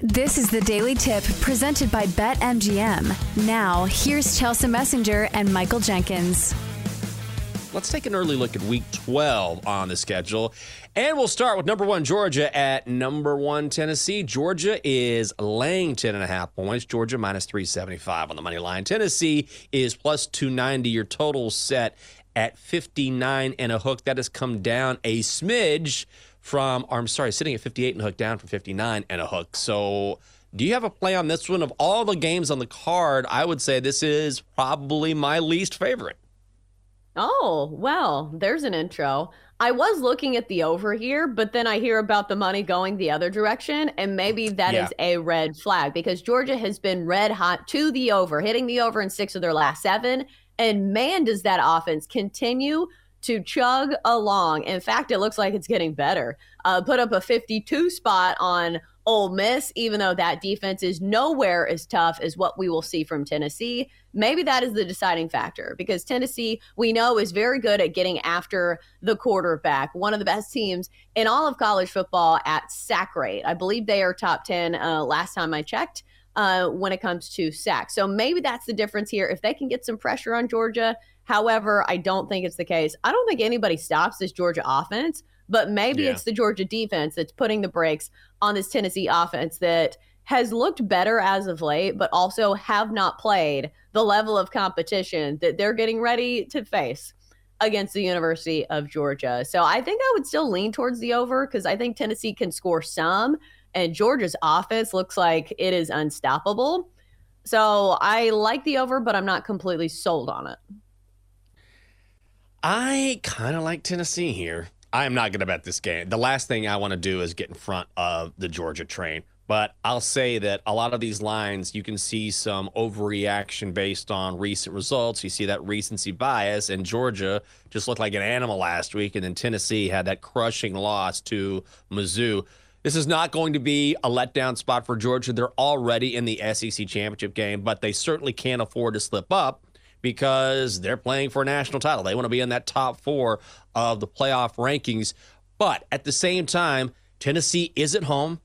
This is the Daily Tip presented by BetMGM. Now, here's Chelsea Messenger and Michael Jenkins. Let's take an early look at week 12 on the schedule. And we'll start with number one, Georgia at number one, Tennessee. Georgia is laying 10.5 points. Georgia minus 375 on the money line. Tennessee is plus 290. Your total set at 59 and a hook. That has come down a smidge from, or I'm sorry, sitting at 58 and a hook down from 59 and a hook. So, do you have a play on this one? Of all the games on the card, I would say this is probably my least favorite. Oh, well, there's an intro. I was looking at the over here, but then I hear about the money going the other direction, and maybe that yeah. is a red flag because Georgia has been red hot to the over, hitting the over in six of their last seven. And man, does that offense continue to chug along. In fact, it looks like it's getting better. Uh, put up a 52 spot on Ole Miss, even though that defense is nowhere as tough as what we will see from Tennessee. Maybe that is the deciding factor because Tennessee, we know, is very good at getting after the quarterback. One of the best teams in all of college football at sack rate. I believe they are top 10 uh, last time I checked. Uh, when it comes to sacks. So maybe that's the difference here. If they can get some pressure on Georgia, However, I don't think it's the case. I don't think anybody stops this Georgia offense, but maybe yeah. it's the Georgia defense that's putting the brakes on this Tennessee offense that has looked better as of late, but also have not played the level of competition that they're getting ready to face against the University of Georgia. So I think I would still lean towards the over because I think Tennessee can score some, and Georgia's offense looks like it is unstoppable. So I like the over, but I'm not completely sold on it. I kind of like Tennessee here. I am not going to bet this game. The last thing I want to do is get in front of the Georgia train. But I'll say that a lot of these lines, you can see some overreaction based on recent results. You see that recency bias, and Georgia just looked like an animal last week, and then Tennessee had that crushing loss to Mizzou. This is not going to be a letdown spot for Georgia. They're already in the SEC championship game, but they certainly can't afford to slip up because they're playing for a national title. They want to be in that top four of the playoff rankings. But at the same time, Tennessee is at home.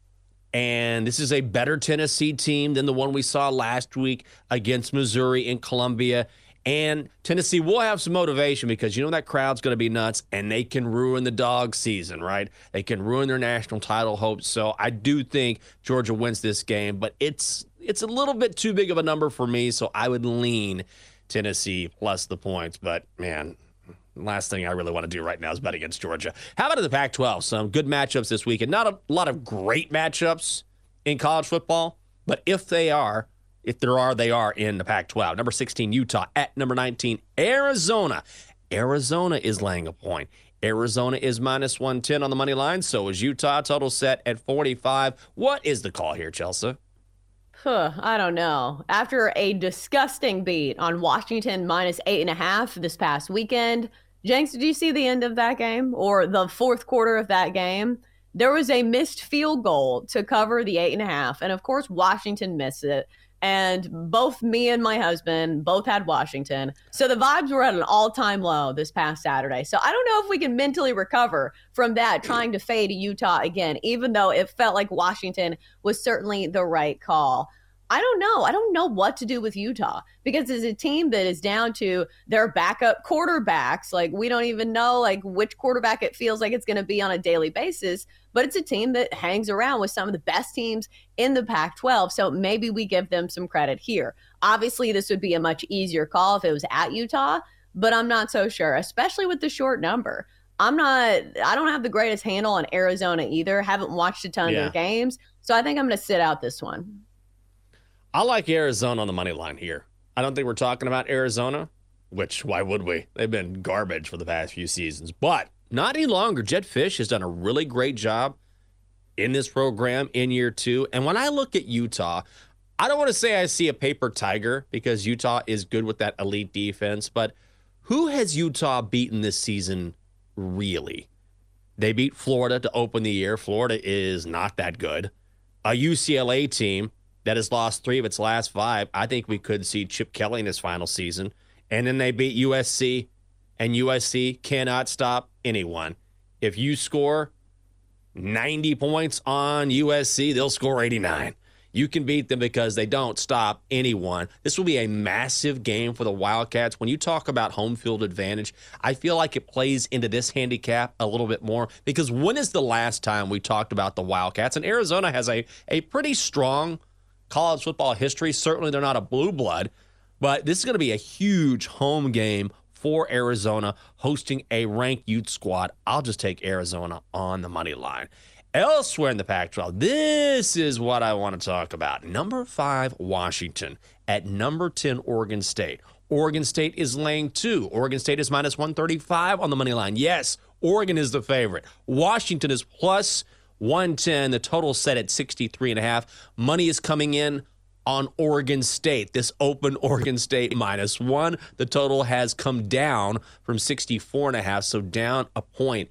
And this is a better Tennessee team than the one we saw last week against Missouri in Columbia. And Tennessee will have some motivation because you know that crowd's going to be nuts and they can ruin the dog season, right? They can ruin their national title hopes. So I do think Georgia wins this game, but it's it's a little bit too big of a number for me, so I would lean Tennessee plus the points. But man, last thing I really want to do right now is bet against Georgia. How about in the Pac 12? Some good matchups this week, and not a lot of great matchups in college football, but if they are, if there are, they are in the Pac 12. Number 16, Utah. At number 19, Arizona. Arizona is laying a point. Arizona is minus 110 on the money line. So is Utah. Total set at 45. What is the call here, Chelsea? Huh, I don't know. After a disgusting beat on Washington minus eight and a half this past weekend, Jenks, did you see the end of that game or the fourth quarter of that game? There was a missed field goal to cover the eight and a half. And of course, Washington missed it. And both me and my husband both had Washington. So the vibes were at an all time low this past Saturday. So I don't know if we can mentally recover from that, trying to fade Utah again, even though it felt like Washington was certainly the right call. I don't know. I don't know what to do with Utah because it's a team that is down to their backup quarterbacks. Like we don't even know like which quarterback it feels like it's going to be on a daily basis, but it's a team that hangs around with some of the best teams in the Pac-12. So maybe we give them some credit here. Obviously, this would be a much easier call if it was at Utah, but I'm not so sure, especially with the short number. I'm not I don't have the greatest handle on Arizona either. Haven't watched a ton yeah. of their games. So I think I'm going to sit out this one. I like Arizona on the money line here. I don't think we're talking about Arizona, which why would we? They've been garbage for the past few seasons, but not any longer. Jedd Fisch has done a really great job in this program in year two. And when I look at Utah, I don't want to say I see a paper tiger because Utah is good with that elite defense, but who has Utah beaten this season really? They beat Florida to open the year. Florida is not that good. A UCLA team that has lost three of its last five. I think we could see Chip Kelly in his final season. And then they beat USC, and USC cannot stop anyone. If you score 90 points on USC, they'll score 89. You can beat them because they don't stop anyone. This will be a massive game for the Wildcats. When you talk about home field advantage, I feel like it plays into this handicap a little bit more because when is the last time we talked about the Wildcats? And Arizona has a, a pretty strong college football history. Certainly, they're not a blue blood, but this is going to be a huge home game for Arizona hosting a ranked Ute squad. I'll just take Arizona on the money line. Elsewhere in the Pac 12, this is what I want to talk about. Number five, Washington at number 10, Oregon State. Oregon State is laying two. Oregon State is minus 135 on the money line. Yes, Oregon is the favorite. Washington is plus 110. The total set at 63 and a half. Money is coming in on Oregon State. This open Oregon State minus one. The total has come down from 64 and a half, so down a point.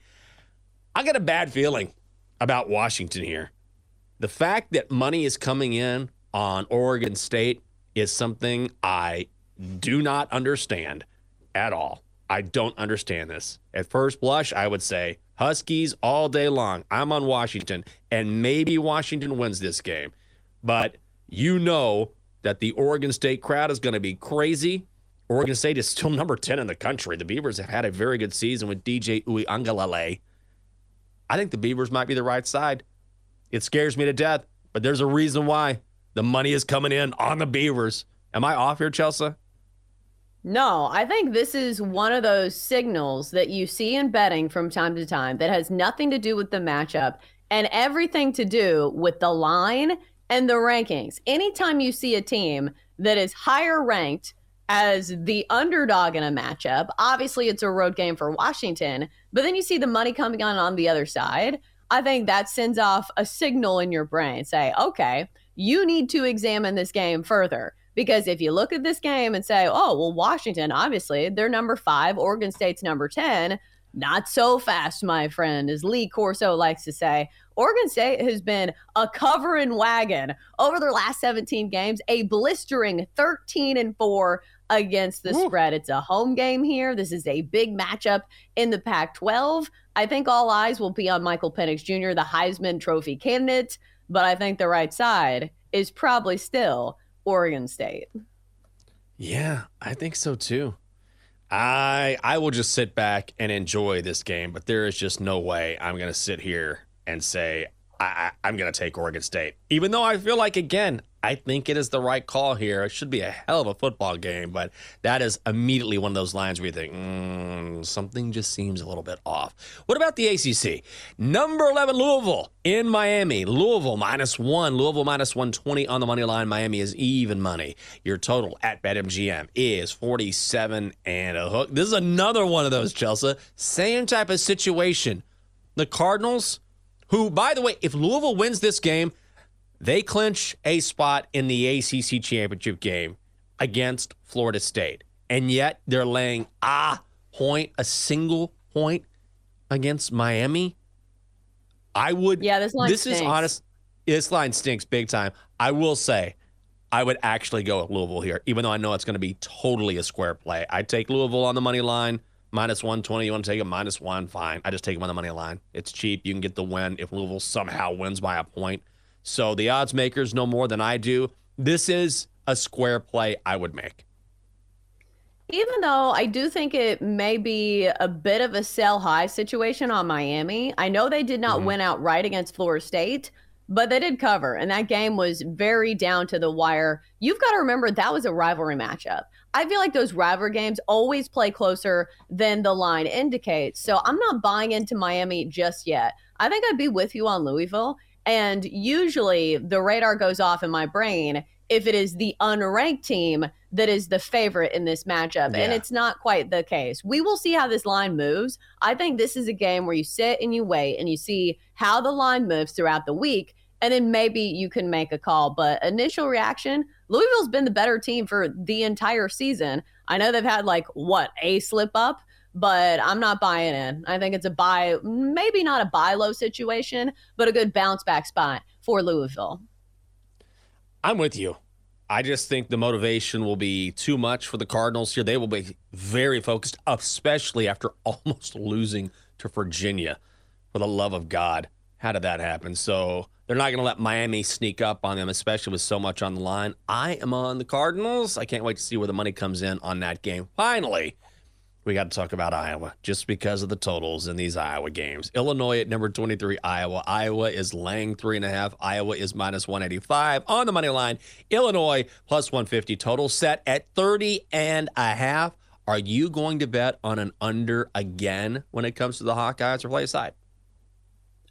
I got a bad feeling about Washington here. The fact that money is coming in on Oregon State is something I do not understand at all. I don't understand this. At first blush, I would say Huskies all day long. I'm on Washington, and maybe Washington wins this game. But you know that the Oregon State crowd is going to be crazy. Oregon State is still number 10 in the country. The Beavers have had a very good season with DJ Uiagalelei. I think the Beavers might be the right side. It scares me to death, but there's a reason why. The money is coming in on the Beavers. Am I off here, Chelsea? No, I think this is one of those signals that you see in betting from time to time that has nothing to do with the matchup and everything to do with the line and the rankings. Anytime you see a team that is higher ranked as the underdog in a matchup, obviously it's a road game for Washington, but then you see the money coming on on the other side. I think that sends off a signal in your brain say, okay, you need to examine this game further. Because if you look at this game and say, oh, well, Washington, obviously, they're number five, Oregon State's number 10, not so fast, my friend, as Lee Corso likes to say. Oregon State has been a covering wagon over their last 17 games, a blistering 13 and 4 against the spread. It's a home game here. This is a big matchup in the Pac 12. I think all eyes will be on Michael Penix Jr., the Heisman Trophy candidate, but I think the right side is probably still Oregon State. Yeah, I think so too. I I will just sit back and enjoy this game, but there is just no way I'm going to sit here and say I, I'm going to take Oregon State, even though I feel like again I think it is the right call here. It should be a hell of a football game, but that is immediately one of those lines where you think mm, something just seems a little bit off. What about the ACC? Number 11, Louisville in Miami. Louisville minus one. Louisville minus 120 on the money line. Miami is even money. Your total at BetMGM is 47 and a hook. This is another one of those, Chelsea. Same type of situation. The Cardinals, who, by the way, if Louisville wins this game, they clinch a spot in the ACC championship game against Florida State. And yet they're laying a point, a single point against Miami. I would. Yeah, this line. This stinks. is honest. This line stinks big time. I will say, I would actually go with Louisville here, even though I know it's going to be totally a square play. I take Louisville on the money line, minus 120. You want to take a minus one? Fine. I just take them on the money line. It's cheap. You can get the win if Louisville somehow wins by a point. So the odds makers know more than I do. This is a square play I would make. Even though I do think it may be a bit of a sell high situation on Miami, I know they did not mm-hmm. win outright against Florida State, but they did cover, and that game was very down to the wire. You've got to remember that was a rivalry matchup. I feel like those rivalry games always play closer than the line indicates. So I'm not buying into Miami just yet. I think I'd be with you on Louisville. And usually the radar goes off in my brain if it is the unranked team that is the favorite in this matchup. Yeah. And it's not quite the case. We will see how this line moves. I think this is a game where you sit and you wait and you see how the line moves throughout the week. And then maybe you can make a call. But initial reaction Louisville's been the better team for the entire season. I know they've had like what, a slip up, but I'm not buying in. I think it's a buy, maybe not a buy low situation, but a good bounce back spot for Louisville. I'm with you. I just think the motivation will be too much for the Cardinals here. They will be very focused, especially after almost losing to Virginia. For the love of God, how did that happen? So They're not going to let Miami sneak up on them, especially with so much on the line. I am on the Cardinals. I can't wait to see where the money comes in on that game. Finally, we got to talk about Iowa just because of the totals in these Iowa games. Illinois at number 23, Iowa. Iowa is laying three and a half. Iowa is minus 185 on the money line. Illinois plus 150. Total set at 30 and a half. Are you going to bet on an under again when it comes to the Hawkeyes or play aside?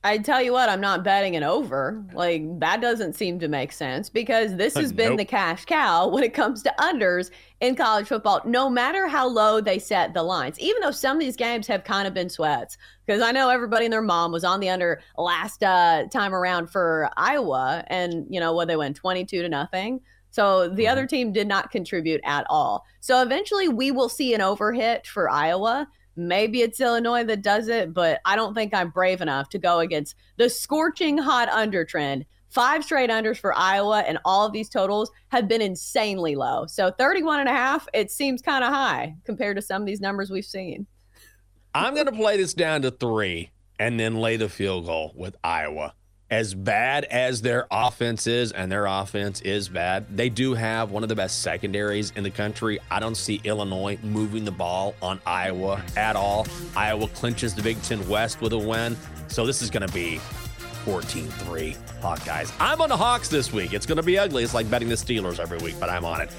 I tell you what, I'm not betting an over. Like that doesn't seem to make sense because this has been the cash cow when it comes to unders in college football. No matter how low they set the lines, even though some of these games have kind of been sweats. Because I know everybody and their mom was on the under last uh, time around for Iowa, and you know what they went 22 to nothing. So the mm-hmm. other team did not contribute at all. So eventually we will see an overhit for Iowa. Maybe it's Illinois that does it, but I don't think I'm brave enough to go against the scorching hot under trend. Five straight unders for Iowa, and all of these totals have been insanely low. So 31 and a half, it seems kind of high compared to some of these numbers we've seen. I'm going to play this down to three and then lay the field goal with Iowa as bad as their offense is, and their offense is bad, they do have one of the best secondaries in the country. I don't see Illinois moving the ball on Iowa at all. Iowa clinches the Big Ten West with a win. So this is going to be 14 3 Hawkeyes. I'm on the Hawks this week. It's going to be ugly. It's like betting the Steelers every week, but I'm on it.